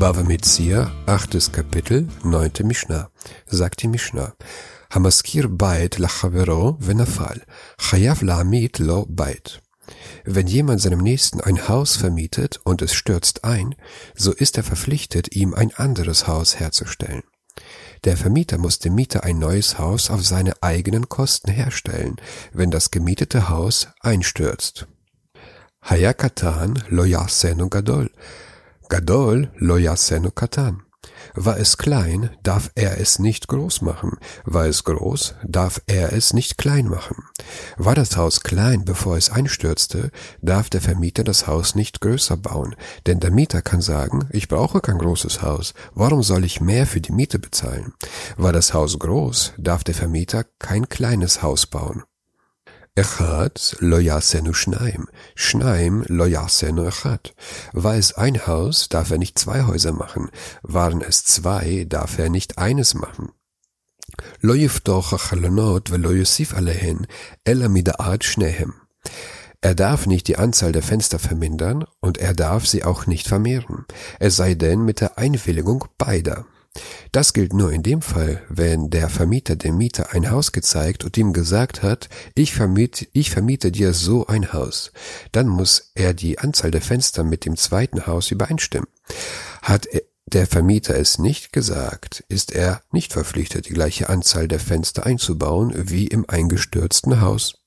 Bava Metzia, achtes Kapitel, neunte Mishnah. Sagt die Mishnah. Hamaskir bait lachavero venafal. Chayav la'amit lo bait. Wenn jemand seinem Nächsten ein Haus vermietet und es stürzt ein, so ist er verpflichtet, ihm ein anderes Haus herzustellen. Der Vermieter muss dem Mieter ein neues Haus auf seine eigenen Kosten herstellen, wenn das gemietete Haus einstürzt. Hayakatan lo yasenu gadol. Gadol lo katan. War es klein, darf er es nicht groß machen. War es groß, darf er es nicht klein machen. War das Haus klein, bevor es einstürzte, darf der Vermieter das Haus nicht größer bauen. Denn der Mieter kann sagen, ich brauche kein großes Haus. Warum soll ich mehr für die Miete bezahlen? War das Haus groß, darf der Vermieter kein kleines Haus bauen. Echad lo yasenu schnaim, schnaim lo yasenu echad. War es ein Haus, darf er nicht zwei Häuser machen. Waren es zwei, darf er nicht eines machen. Lo yiftoch achalonot velo yosif alehen, ela mida'at schnehem. Er darf nicht die Anzahl der Fenster vermindern und er darf sie auch nicht vermehren, es sei denn mit der Einwilligung beider. Das gilt nur in dem Fall, wenn der Vermieter dem Mieter ein Haus gezeigt und ihm gesagt hat, ich vermiete, ich vermiete dir so ein Haus. Dann muss er die Anzahl der Fenster mit dem zweiten Haus übereinstimmen. Hat der Vermieter es nicht gesagt, ist er nicht verpflichtet, die gleiche Anzahl der Fenster einzubauen wie im eingestürzten Haus.